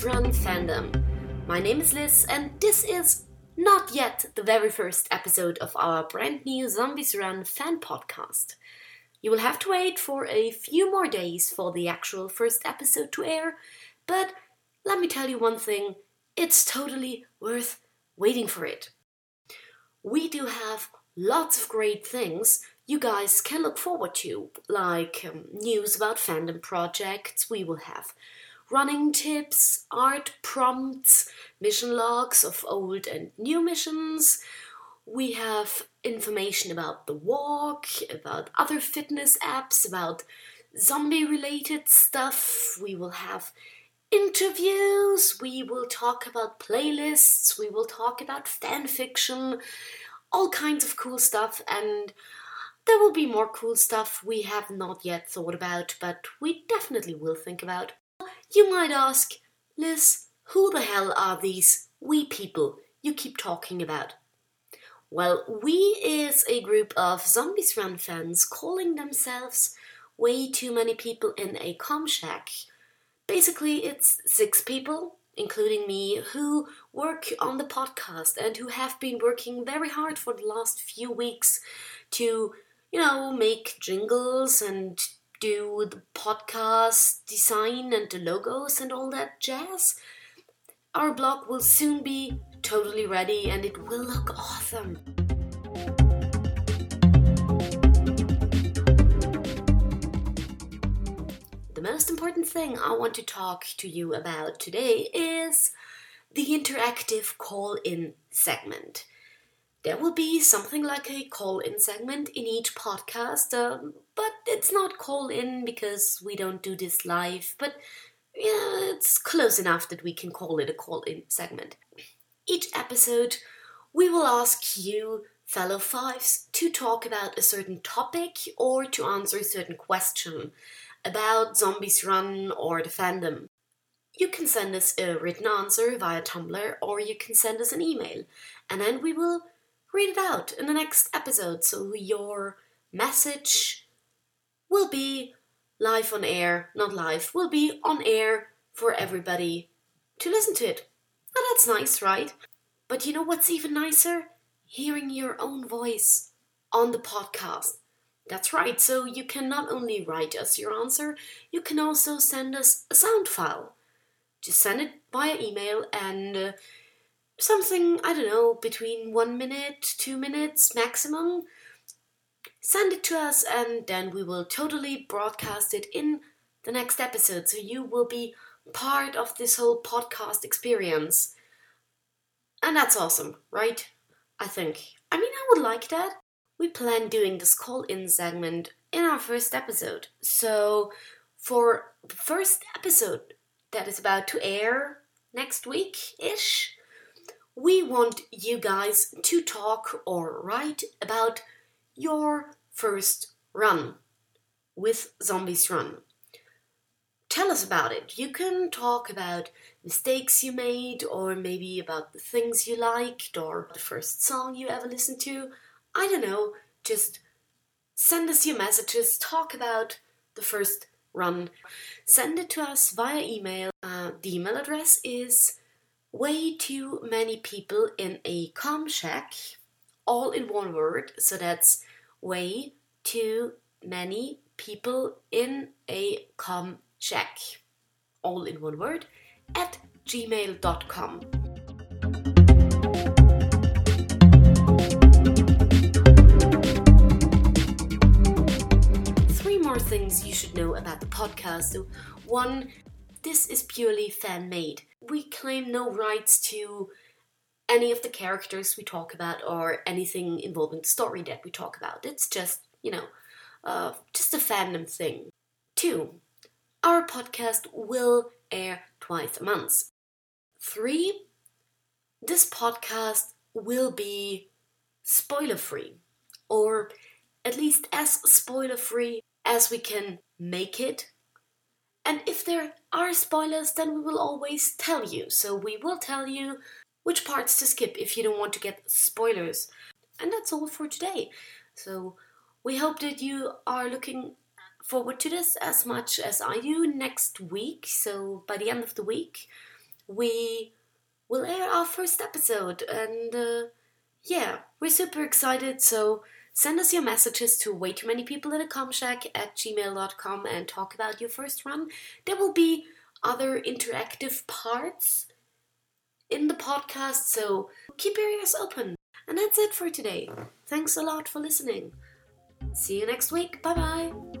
fandom. My name is Liz, and this is not yet the very first episode of our brand new Zombies Run fan podcast. You will have to wait for a few more days for the actual first episode to air, but let me tell you one thing it's totally worth waiting for it. We do have lots of great things you guys can look forward to, like um, news about fandom projects. We will have running tips, art prompts, mission logs of old and new missions. We have information about the walk, about other fitness apps, about zombie related stuff. We will have interviews, we will talk about playlists, we will talk about fan fiction, all kinds of cool stuff, and there will be more cool stuff we have not yet thought about, but we definitely will think about. You might ask, Liz, who the hell are these we people you keep talking about? Well, we is a group of Zombies Run fans calling themselves way too many people in a comms shack. Basically, it's six people, including me, who work on the podcast and who have been working very hard for the last few weeks to you know, make jingles and do the podcast design and the logos and all that jazz. Our blog will soon be totally ready and it will look awesome. The most important thing I want to talk to you about today is the interactive call in segment there will be something like a call in segment in each podcast, um, but it's not call in because we don't do this live, but yeah, it's close enough that we can call it a call in segment. Each episode, we will ask you, fellow fives, to talk about a certain topic or to answer a certain question about Zombies Run or the fandom. You can send us a written answer via Tumblr or you can send us an email, and then we will read it out in the next episode so your message will be live on air, not live, will be on air for everybody to listen to it. Oh, that's nice, right? But you know what's even nicer? Hearing your own voice on the podcast. That's right, so you can not only write us your answer, you can also send us a sound file. Just send it via email and uh, something, I don't know, between one minute, two minutes maximum. Send it to us and then we will totally broadcast it in the next episode. So you will be part of this whole podcast experience. And that's awesome, right? I think. I mean, I would like that. We plan doing this call in segment in our first episode. So, for the first episode that is about to air next week ish, we want you guys to talk or write about your first run with Zombies Run. Tell us about it. You can talk about mistakes you made, or maybe about the things you liked, or the first song you ever listened to. I don't know. Just send us your messages, talk about the first run. Send it to us via email. Uh, the email address is way too many people in a comms shack, all in one word. So that's way too many people in a comms shack, all in one word, at gmail.com. Three more things you should know about the podcast. So, one, this is purely fan made we claim no rights to any of the characters we talk about or anything involving the story that we talk about. It's just, you know, uh, just a fandom thing. Two, our podcast will air twice a month. Three, this podcast will be spoiler free, or at least as spoiler free as we can make it and if there are spoilers, then we will always tell you. So we will tell you which parts to skip if you don't want to get spoilers. And that's all for today. So we hope that you are looking forward to this as much as I do next week. So by the end of the week, we will air our first episode. And uh, yeah, we're super excited. So send us your messages to way too many people in a comms shack at gmail.com and talk about your first run. There will be other interactive parts in the podcast, so keep your ears open. And that's it for today. Thanks a lot for listening. See you next week. Bye bye.